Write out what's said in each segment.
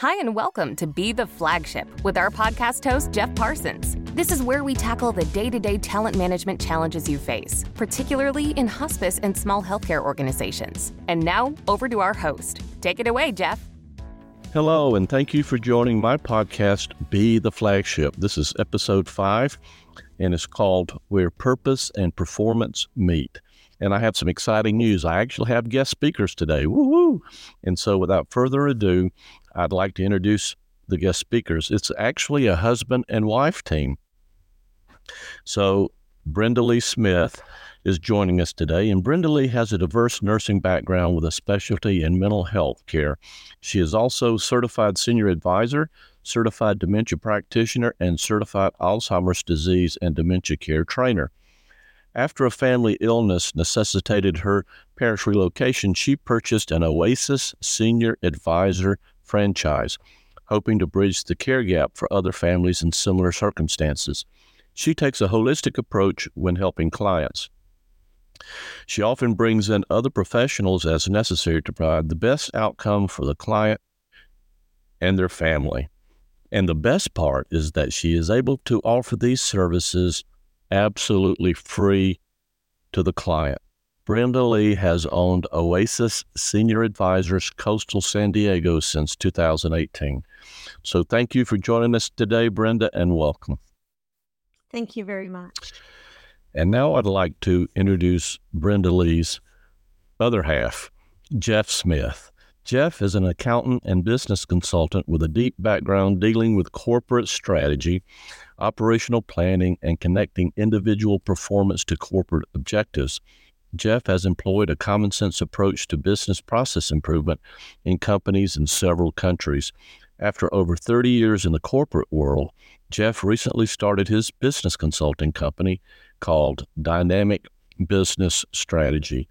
Hi, and welcome to Be the Flagship with our podcast host, Jeff Parsons. This is where we tackle the day to day talent management challenges you face, particularly in hospice and small healthcare organizations. And now, over to our host. Take it away, Jeff. Hello, and thank you for joining my podcast, Be the Flagship. This is episode five, and it's called Where Purpose and Performance Meet. And I have some exciting news. I actually have guest speakers today. Woo-hoo! And so, without further ado, I'd like to introduce the guest speakers. It's actually a husband and wife team. So, Brenda Lee Smith is joining us today, and Brenda Lee has a diverse nursing background with a specialty in mental health care. She is also certified senior advisor, certified dementia practitioner, and certified Alzheimer's disease and dementia care trainer. After a family illness necessitated her parish relocation, she purchased an Oasis Senior Advisor franchise, hoping to bridge the care gap for other families in similar circumstances. She takes a holistic approach when helping clients. She often brings in other professionals as necessary to provide the best outcome for the client and their family. And the best part is that she is able to offer these services absolutely free to the client. Brenda Lee has owned Oasis Senior Advisors Coastal San Diego since 2018. So thank you for joining us today, Brenda, and welcome. Thank you very much. And now I'd like to introduce Brenda Lee's other half, Geoff Smith. Geoff is an accountant and business consultant with a deep background dealing with corporate strategy, operational planning, and connecting individual performance to corporate objectives. Geoff has employed a common sense approach to business process improvement in companies in several countries. After over 30 years in the corporate world, Geoff recently started his business consulting company called Dynamic Business Strategy.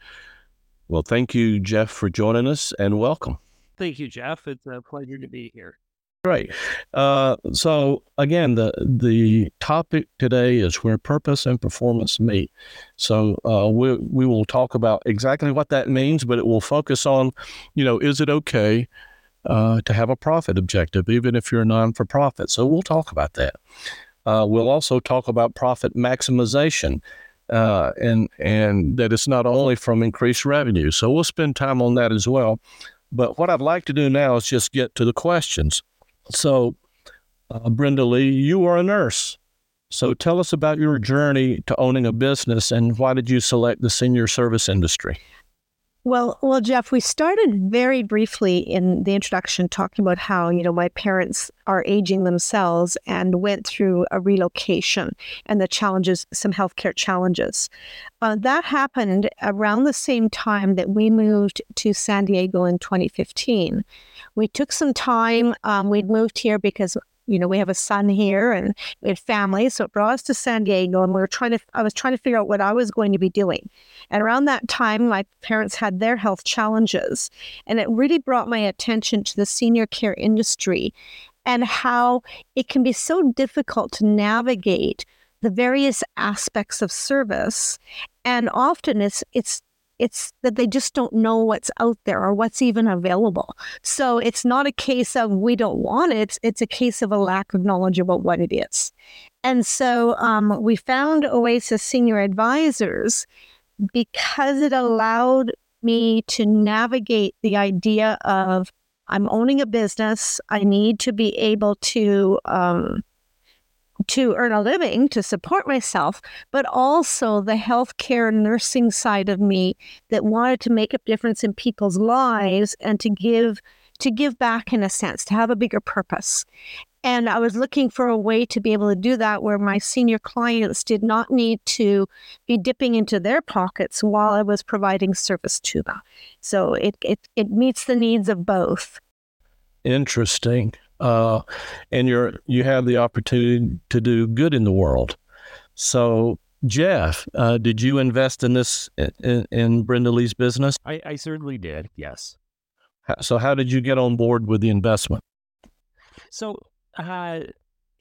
Well, thank you, Jeff, for joining us and welcome. Thank you, Jeff. It's a pleasure to be here. Great. Uh, so again, the the topic today is where purpose and performance meet. So uh, we we will talk about exactly what that means, but it will focus on, you know, is it okay uh, to have a profit objective, even if you're a non for profit? So we'll talk about that. Uh, we'll also talk about profit maximization. Uh, and and that it's not only from increased revenue. So we'll spend time on that as well. But what I'd like to do now is just get to the questions. So, uh, Brenda Lee, you are a nurse. So tell us about your journey to owning a business and why did you select the senior service industry? Well, well, Jeff, we started very briefly in the introduction talking about how, you know, my parents are aging themselves and went through a relocation and the challenges, some healthcare challenges. Uh, that happened around the same time that we moved to San Diego in 2015. We took some time. Um, we'd moved here because you know, we have a son here and we had family. So it brought us to San Diego and we were trying to, I was trying to figure out what I was going to be doing. And around that time, my parents had their health challenges. And it really brought my attention to the senior care industry and how it can be so difficult to navigate the various aspects of service. And often it's, it's it's that they just don't know what's out there or what's even available. So it's not a case of we don't want it, it's, a case of a lack of knowledge about what it is. And so um, we found Oasis Senior Advisors because it allowed me to navigate the idea of I'm owning a business. I need to be able to um, to earn a living to support myself, but also the healthcare nursing side of me that wanted to make a difference in people's lives and to give to give back in a sense, to have a bigger purpose. And I was looking for a way to be able to do that where my senior clients did not need to be dipping into their pockets while I was providing service to them. So it it, it meets the needs of both. Interesting uh, and you're you have the opportunity to do good in the world. So, Jeff, uh, did you invest in this in, in Brenda Lee's business? I, I certainly did. Yes. So, how did you get on board with the investment? So, uh,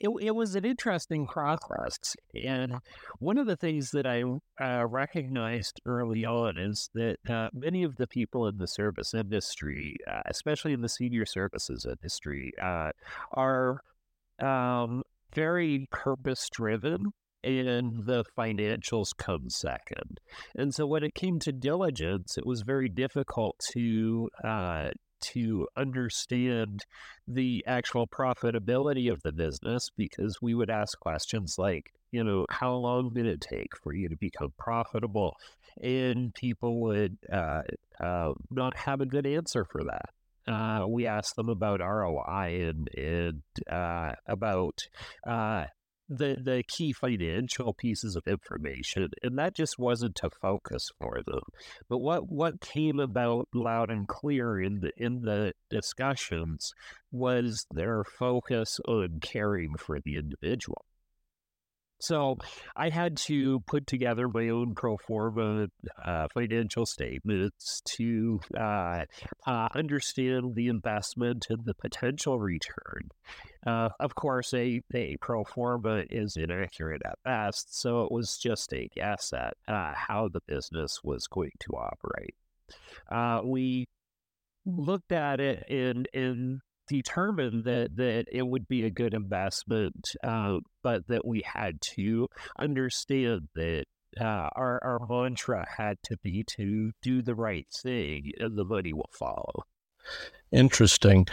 it, it was an interesting process. And one of the things that I uh, recognized early on is that uh, many of the people in the service industry, uh, especially in the senior services industry, uh, are um, very purpose driven and the financials come second. And so when it came to diligence, it was very difficult to uh, to understand the actual profitability of the business because we would ask questions like, you know, how long did it take for you to become profitable? And people would uh, uh, not have a good answer for that. Uh, we asked them about ROI and, and uh, about uh, the the key financial pieces of information, and that just wasn't a focus for them. But what what came about loud and clear in the in the discussions was their focus on caring for the individual. So I had to put together my own pro forma uh, financial statements to uh, uh, understand the investment and the potential return. Uh, of course, a, a pro forma is inaccurate at best, so it was just a guess at uh, how the business was going to operate. Uh, we looked at it and, and determined that that it would be a good investment, uh, but that we had to understand that uh, our our mantra had to be to do the right thing, and the money will follow. Interesting.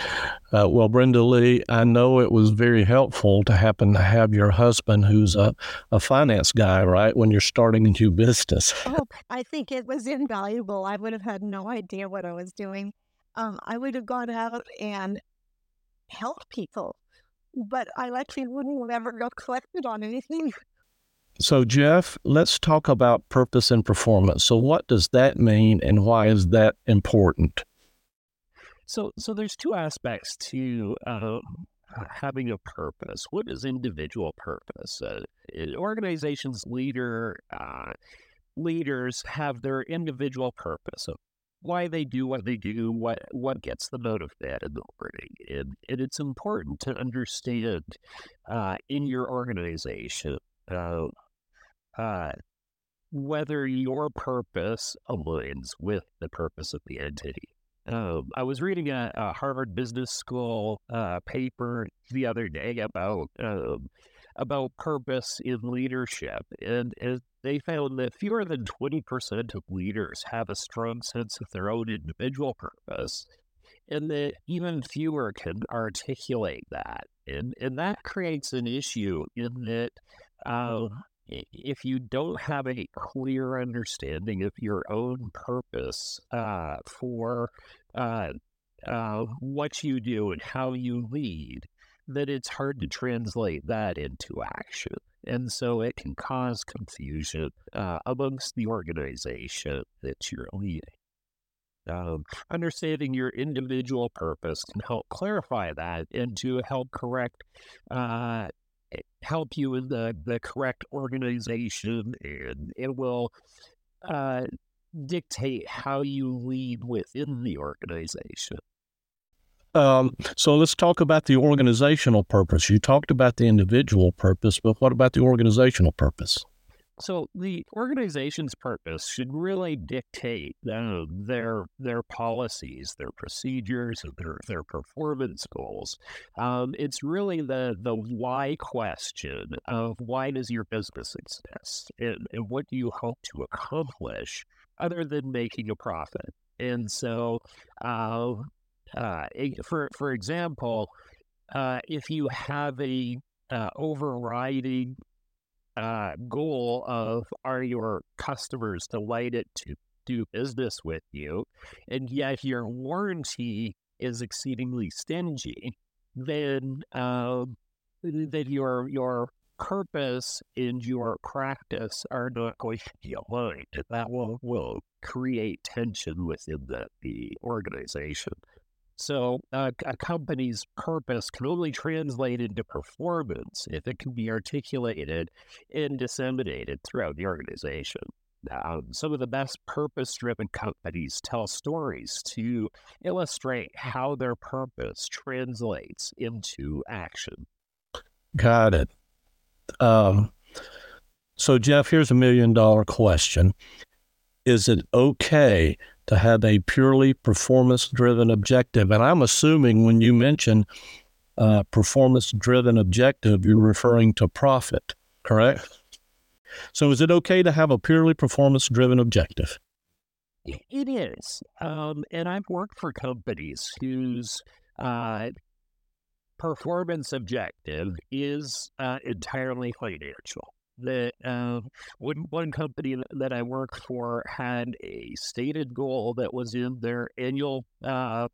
Uh, well, Brenda Lee, I know it was very helpful to happen to have your husband, who's a, a finance guy, right, when you're starting a new business. oh, I think it was invaluable. I would have had no idea what I was doing. Um, I would have gone out and help people. But I likely wouldn't have ever got collected on anything. So, Jeff, let's talk about purpose and performance. So, what does that mean, and why is that important? So, so there's two aspects to uh, having a purpose. What is individual purpose? Uh, organizations leader uh, leaders have their individual purpose of why they do what they do, what what gets them out of bed in the morning, and, and it's important to understand uh, in your organization uh, uh, whether your purpose aligns with the purpose of the entity. Um, I was reading a, a Harvard Business School uh, paper the other day about um, about purpose in leadership, and, and they found that fewer than 20% of leaders have a strong sense of their own individual purpose, and that even fewer can articulate that. And, and that creates an issue in that uh, if you don't have a clear understanding of your own purpose uh, for uh, uh, what you do and how you lead, then it's hard to translate that into action. And so it can cause confusion uh, amongst the organization that you're leading. Um, understanding your individual purpose can help clarify that and to help correct, uh, eh, help you in the, the correct organization, and it will uh, dictate how you lead within the organization. Um, so let's talk about the organizational purpose. You talked about the individual purpose, but what about the organizational purpose? So the organization's purpose should really dictate uh, their their policies, their procedures, their their performance goals. Um, it's really the the why question of why does your business exist, and, and what do you hope to accomplish, other than making a profit. And so, uh, uh, for for example, uh, if you have a uh, overriding uh, goal of are your customers delighted to do business with you, and yet your warranty is exceedingly stingy, then uh, then your your purpose and your practice are not going to be aligned. That will will create tension within the, the organization. So, a company's purpose can only translate into performance if it can be articulated and disseminated throughout the organization. Um, some of the best purpose driven companies tell stories to illustrate how their purpose translates into action. Got it. Um, so, Jeff, here's a million dollar question Is it okay to have a purely performance driven objective? And I'm assuming when you mention uh, performance driven objective, you're referring to profit, correct? So, is it okay to have a purely performance driven objective? It is. Um, and I've worked for companies whose uh, performance objective is uh, entirely financial. That uh, one, one company that I worked for had a stated goal that was in their annual uh,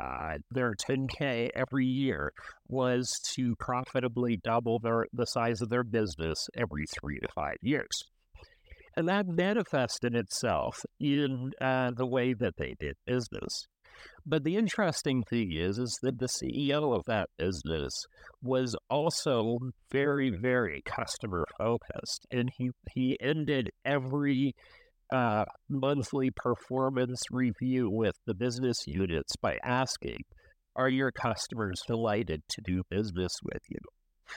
uh, their 10K every year was to profitably double their, the size of their business every three to five years. And that manifested itself in uh, the way that they did business. But the interesting thing is, is that the CEO of that business was also very, very customer focused, and he he ended every uh, monthly performance review with the business units by asking, "Are your customers delighted to do business with you?"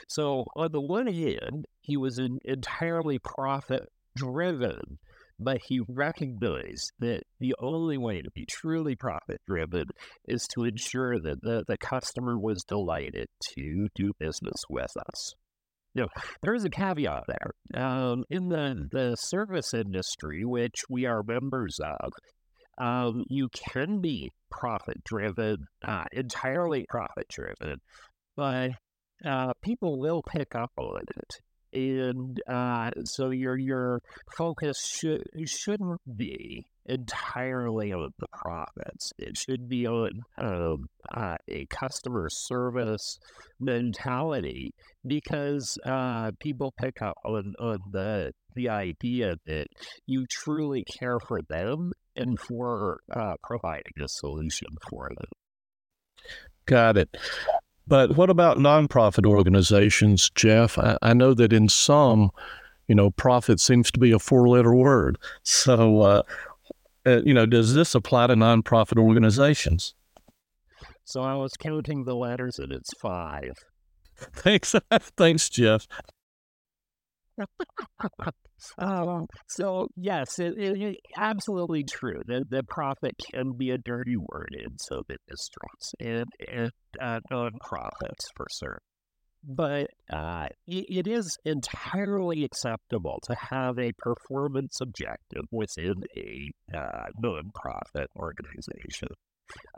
So on the one hand, he was an entirely profit driven, but he recognized that the only way to be truly profit driven is to ensure that the, the customer was delighted to do business with us. Now, there is a caveat there. Um, in the, the service industry, which we are members of, um, you can be profit driven, uh, entirely profit driven, but uh, people will pick up on it and uh, so your your focus should shouldn't be entirely on the profits. It should be on um, uh, a customer service mentality because uh, people pick up on, on the the idea that you truly care for them and for uh, providing a solution for them. Got it. But what about nonprofit organizations, Jeff? I, I know that in some, you know, profit seems to be a four letter word. So, uh, uh, you know, does this apply to nonprofit organizations? So I was counting the letters and it's five. Thanks. Thanks, Jeff. Um, so yes, it, it, it, absolutely true. The the profit can be a dirty word in some industries and and uh, nonprofits for sure. But uh, it, it is entirely acceptable to have a performance objective within a uh, nonprofit organization.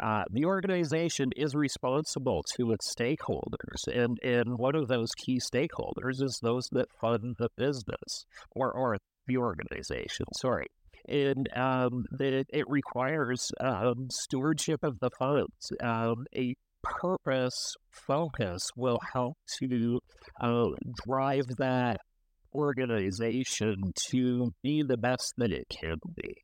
Uh, the organization is responsible to its stakeholders, and, and one of those key stakeholders is those that fund the business or, or the organization, sorry. And um, it, it requires um, stewardship of the funds. Um, a purpose focus will help to uh, drive that organization to be the best that it can be.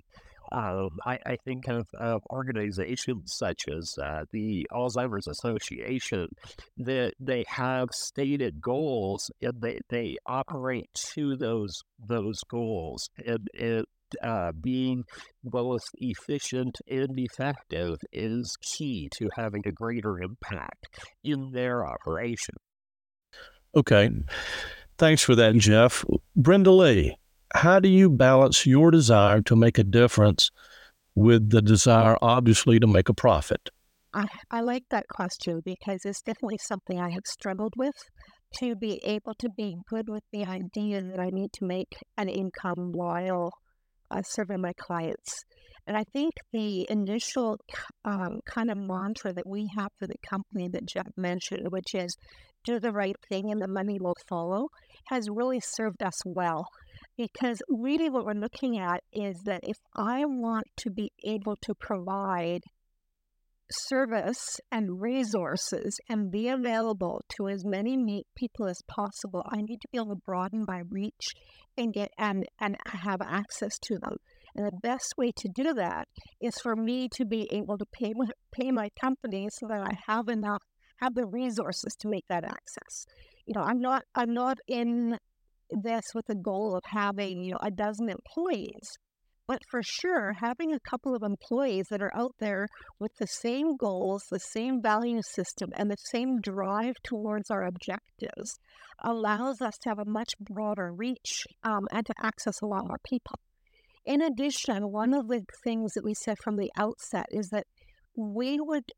Um, I, I, think of, of, organizations such as uh, the Alzheimer's Association that they have stated goals and they, they operate to those those goals and, uh, being both efficient and effective is key to having a greater impact in their operation. Okay. Thanks for that, Jeff. Brenda Lee, how do you balance your desire to make a difference with the desire, obviously, to make a profit? I, I like that question because it's definitely something I have struggled with to be able to be good with the idea that I need to make an income while uh, serving my clients. And I think the initial um, kind of mantra that we have for the company that Jeff mentioned, which is do the right thing and the money will follow, has really served us well. Because really, what we're looking at is that if I want to be able to provide service and resources and be available to as many people as possible, I need to be able to broaden my reach and get and and have access to them. And the best way to do that is for me to be able to pay pay my company so that I have enough have the resources to make that access. You know, I'm not I'm not in this with the goal of having you know a dozen employees But for sure, having a couple of employees that are out there with the same goals, the same value system, and the same drive towards our objectives allows us to have a much broader reach um, and to access a lot more people. In addition, one of the things that we said from the outset is that we would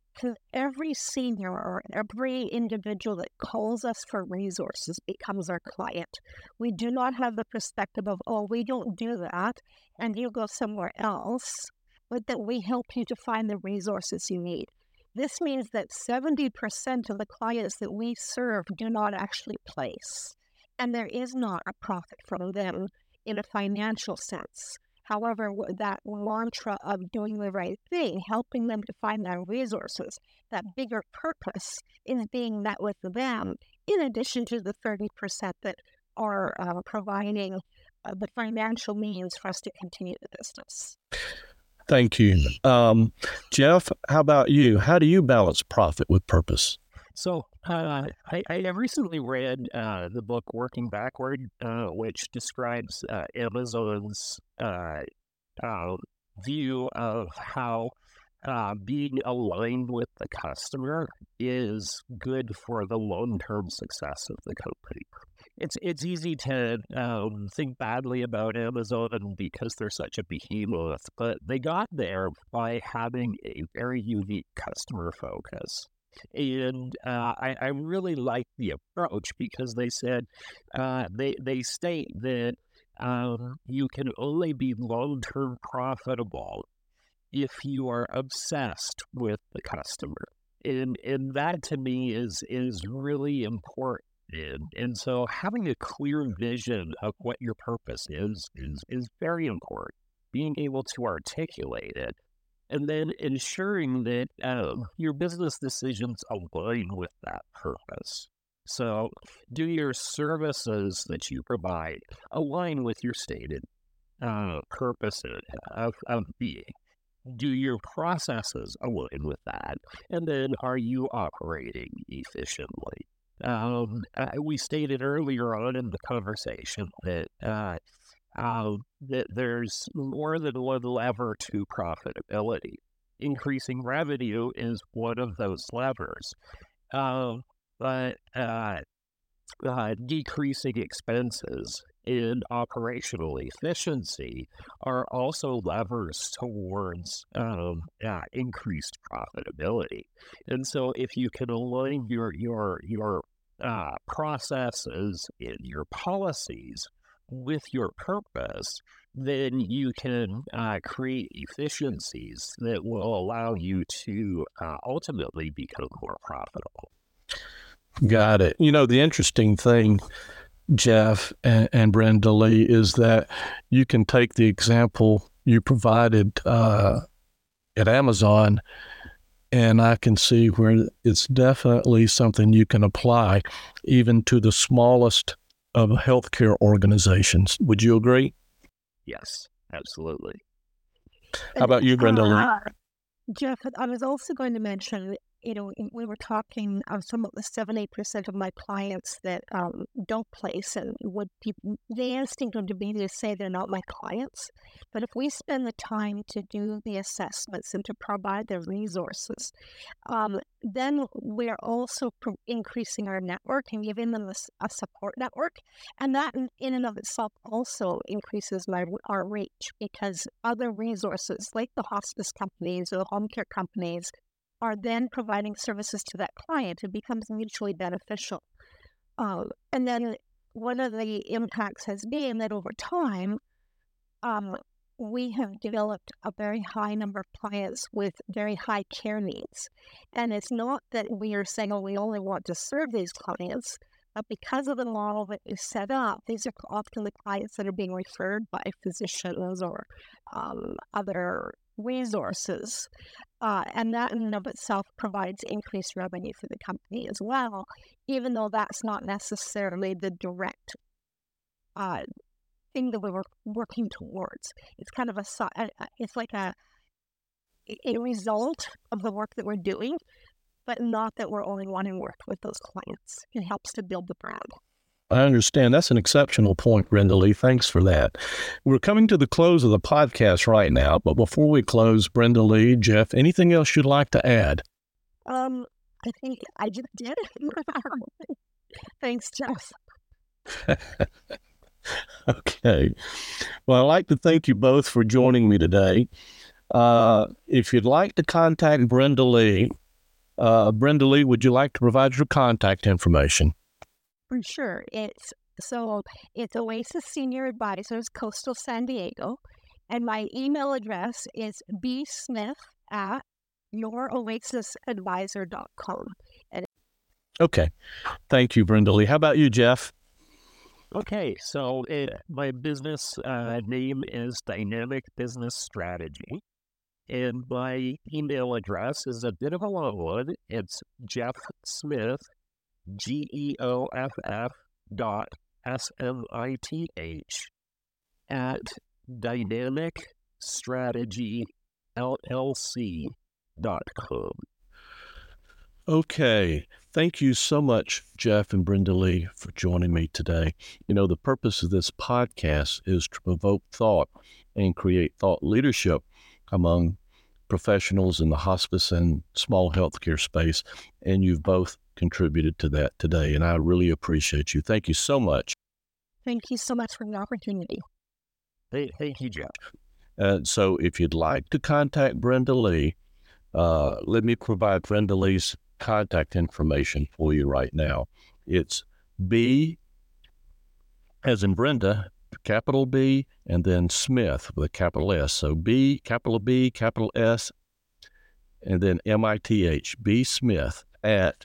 every senior or every individual that calls us for resources becomes our client. We do not have the perspective of, oh, we don't do that and you go somewhere else, but that we help you to find the resources you need. This means that 70% of the clients that we serve do not actually place, and there is not a profit from them in a financial sense. However, that mantra of doing the right thing, helping them to find their resources, that bigger purpose is being met with them, in addition to the 30% that are uh, providing uh, the financial means for us to continue the business. Thank you. Um, Jeff, how about you? How do you balance profit with purpose? So uh, I, I, recently read uh, the book Working Backward, uh, which describes uh, Amazon's uh, uh, view of how being aligned with the customer is good for the long-term success of the company. It's it's easy to um, think badly about Amazon because they're such a behemoth, but they got there by having a very unique customer focus. And uh, I, I really like the approach because they said uh, they they state that um, you can only be long term profitable if you are obsessed with the customer. And and that to me is is really important. And, and so having a clear vision of what your purpose is is is very important. Being able to articulate it and then ensuring that um, your business decisions align with that purpose. So, do your services that you provide align with your stated uh, purpose of, of being? Do your processes align with that? And then, are you operating efficiently? Um, uh, we stated earlier on in the conversation that uh, uh, that there's more than one lever to profitability. Increasing revenue is one of those levers. Uh, but uh, uh, decreasing expenses and operational efficiency are also levers towards um, uh, increased profitability. And so, if you can align your your your uh, processes and your policies with your purpose, then you can uh, create efficiencies that will allow you to uh, ultimately become more profitable. Got it. You know, the interesting thing, Jeff and, and Brenda Lee, is that you can take the example you provided uh, at Amazon, and I can see where it's definitely something you can apply even to the smallest of healthcare organizations. Would you agree? Yes, absolutely. How about you, Brenda? Uh, Jeff, I was also going to mention you know, we were talking of some of the seven, eight percent of my clients that um, don't place, and would people the instinct would be to say they're not my clients. But if we spend the time to do the assessments and to provide the resources, um, then we're also increasing our network and giving them a, a, support network, and that in and of itself also increases my our reach because other resources like the hospice companies or the home care companies are then providing services to that client, it becomes mutually beneficial. Uh, and then one of the impacts has been that over time, um, we have developed a very high number of clients with very high care needs. And it's not that we are saying, oh, we only want to serve these clients, but because of the model that is set up, these are often the clients that are being referred by physicians or um, other resources. Uh, and that in and of itself provides increased revenue for the company as well, even though that's not necessarily the direct uh, thing that we were working towards. It's kind of a, it's like a, a result of the work that we're doing, but not that we're only wanting work with those clients. It helps to build the brand. I understand. That's an exceptional point, Brenda Lee. Thanks for that. We're coming to the close of the podcast right now, but before we close, Brenda Lee, Jeff, anything else you'd like to add? Um, I think I just did it. Thanks, Jeff. okay. Well, I'd like to thank you both for joining me today. Uh, if you'd like to contact Brenda Lee, uh, Brenda Lee, would you like to provide your contact information? For sure. It's so it's Oasis Senior Advisors, Coastal San Diego. And my email address is bsmith at youroasisadvisor.com. And okay. Thank you, Brenda Lee. How about you, Jeff? Okay, so it, my business uh, name is Dynamic Business Strategy. And my email address is a bit of a long one. It's Geoff Smith, G E O F F dot S M I T H at Dynamic Strategy LLC dot com. Okay. Thank you so much, Jeff and Brenda Lee, for joining me today. You know, the purpose of this podcast is to provoke thought and create thought leadership among professionals in the hospice and small healthcare space. And you've both contributed to that today. And I really appreciate you. Thank you so much. Thank you so much for the opportunity. Hey, thank you, Jeff. Uh, so if you'd like to contact Brenda Lee, uh, let me provide Brenda Lee's contact information for you right now. It's B as in Brenda, capital B, and then Smith with a capital S. So B, capital B, capital S, and then M I T H, B Smith at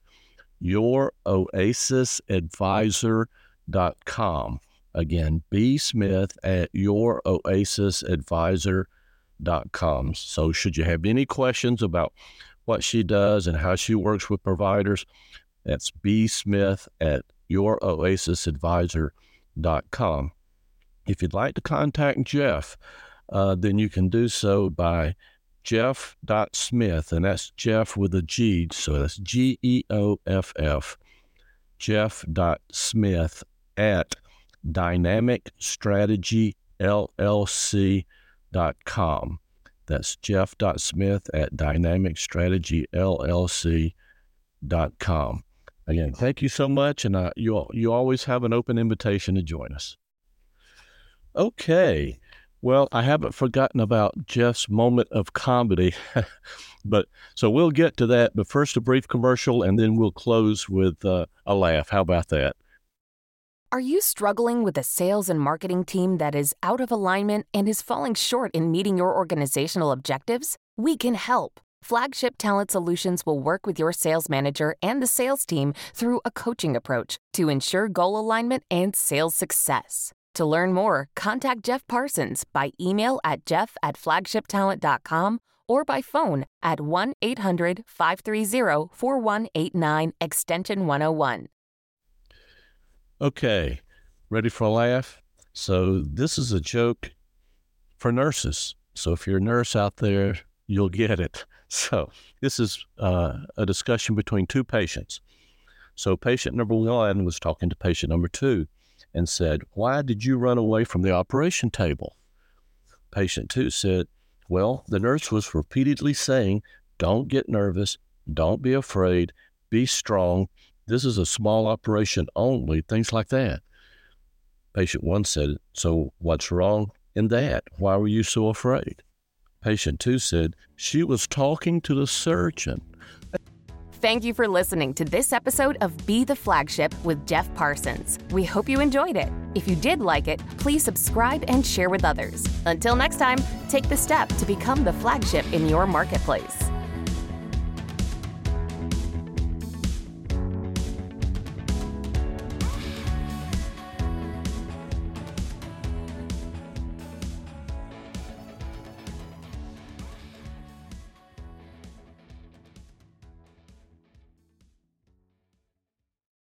youroasisadvisor.com. Again, B Smith at youroasisadvisor.com. So, should you have any questions about what she does and how she works with providers, that's B Smith at youroasisadvisor.com. If you'd like to contact Jeff, uh, then you can do so by jeff.smith, and that's Jeff with a G, so that's G E O F F, jeff.smith at dynamicstrategyllc.com. That's jeff.smith at dynamicstrategyllc.com. Again, thank you so much, and uh, you, you always have an open invitation to join us. Okay. Well, I haven't forgotten about Jeff's moment of comedy, but so we'll get to that. But first, a brief commercial, and then we'll close with uh, a laugh. How about that? Are you struggling with a sales and marketing team that is out of alignment and is falling short in meeting your organizational objectives? We can help. Flagship Talent Solutions will work with your sales manager and the sales team through a coaching approach to ensure goal alignment and sales success. To learn more, contact Jeff Parsons by email at jeff at flagshiptalent.com or by phone at 1 800 530 4189 extension 101. Okay, ready for a laugh? So, this is a joke for nurses. So, if you're a nurse out there, you'll get it. So, this is uh, a discussion between two patients. So, patient number one was talking to patient number two and said, Why did you run away from the operation table? Patient two said, Well, the nurse was repeatedly saying, Don't get nervous, don't be afraid, be strong. This is a small operation only, things like that. Patient one said, So what's wrong in that? Why were you so afraid? Patient two said, She was talking to the surgeon. Thank you for listening to this episode of Be the Flagship with Jeff Parsons. We hope you enjoyed it. If you did like it, please subscribe and share with others. Until next time, take the step to become the flagship in your marketplace.